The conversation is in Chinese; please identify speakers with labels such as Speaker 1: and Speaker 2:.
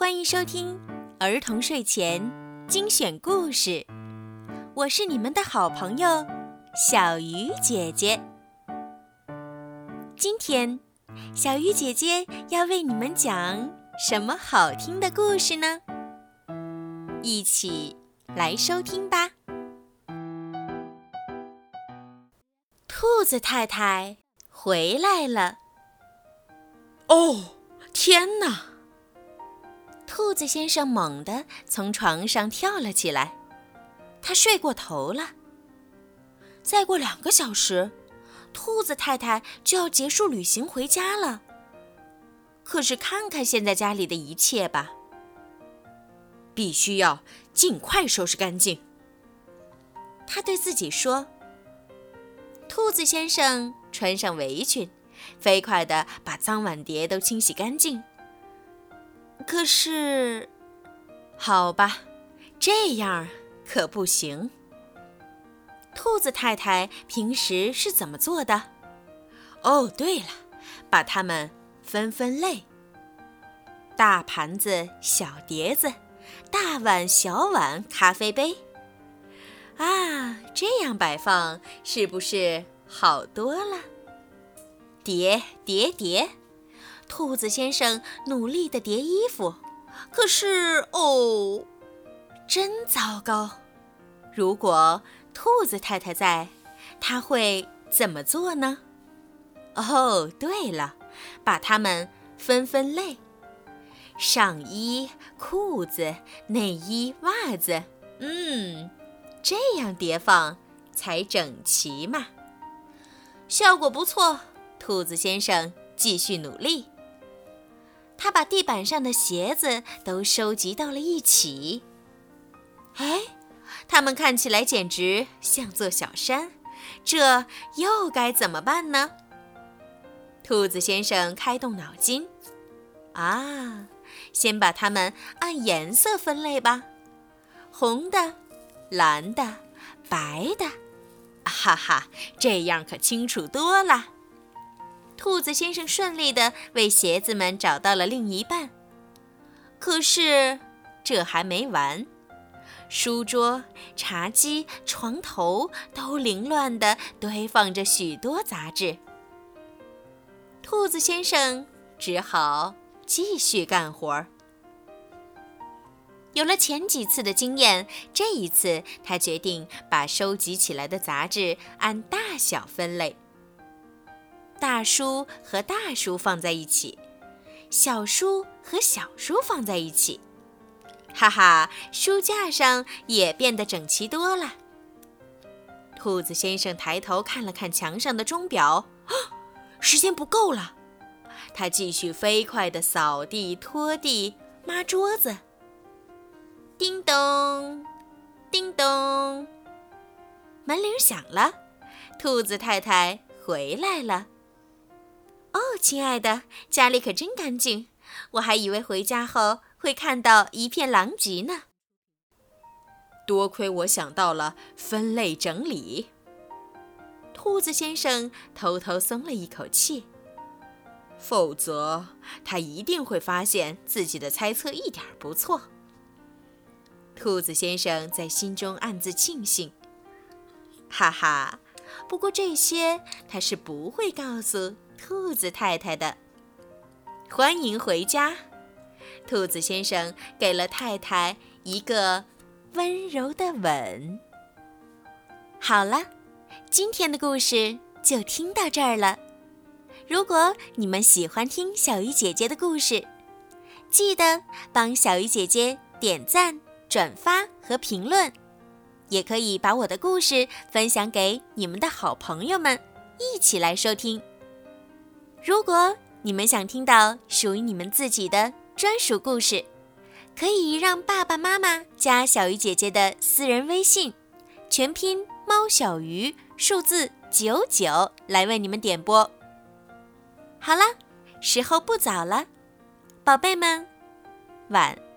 Speaker 1: 欢迎收听儿童睡前精选故事，我是你们的好朋友小鱼姐姐。今天，小鱼姐姐要为你们讲什么好听的故事呢？一起来收听吧。兔子太太回来了。
Speaker 2: 哦，天哪！
Speaker 1: 兔子先生猛地从床上跳了起来，他睡过头了。再过两个小时，兔子太太就要结束旅行回家了。可是看看现在家里的一切吧，
Speaker 2: 必须要尽快收拾干净。
Speaker 1: 他对自己说。兔子先生穿上围裙，飞快地把脏碗碟都清洗干净。可是，好吧，这样可不行。兔子太太平时是怎么做的？哦，对了，把它们分分类：大盘子、小碟子，大碗、小碗，咖啡杯。啊，这样摆放是不是好多了？叠叠叠，兔子先生努力地叠衣服，可是哦，真糟糕！如果兔子太太在，他会怎么做呢？哦，对了，把它们分分类：上衣、裤子、内衣、袜子。嗯。这样叠放才整齐嘛，效果不错。兔子先生继续努力，他把地板上的鞋子都收集到了一起。哎，它们看起来简直像座小山，这又该怎么办呢？兔子先生开动脑筋，啊，先把它们按颜色分类吧，红的。蓝的，白的，哈哈，这样可清楚多了。兔子先生顺利地为鞋子们找到了另一半。可是这还没完，书桌、茶几、床头都凌乱地堆放着许多杂志。兔子先生只好继续干活儿。有了前几次的经验，这一次他决定把收集起来的杂志按大小分类：大书和大书放在一起，小书和小书放在一起。哈哈，书架上也变得整齐多了。兔子先生抬头看了看墙上的钟表，时间不够了。他继续飞快地扫地、拖地、抹桌子。叮咚，叮咚，门铃响了，兔子太太回来了。哦，亲爱的，家里可真干净，我还以为回家后会看到一片狼藉呢。
Speaker 2: 多亏我想到了分类整理，
Speaker 1: 兔子先生偷偷松了一口气。
Speaker 2: 否则，他一定会发现自己的猜测一点不错。
Speaker 1: 兔子先生在心中暗自庆幸，哈哈。不过这些他是不会告诉兔子太太的。欢迎回家，兔子先生给了太太一个温柔的吻。好了，今天的故事就听到这儿了。如果你们喜欢听小鱼姐姐的故事，记得帮小鱼姐姐点赞。转发和评论，也可以把我的故事分享给你们的好朋友们，一起来收听。如果你们想听到属于你们自己的专属故事，可以让爸爸妈妈加小鱼姐姐的私人微信，全拼猫小鱼数字九九来为你们点播。好了，时候不早了，宝贝们，晚安。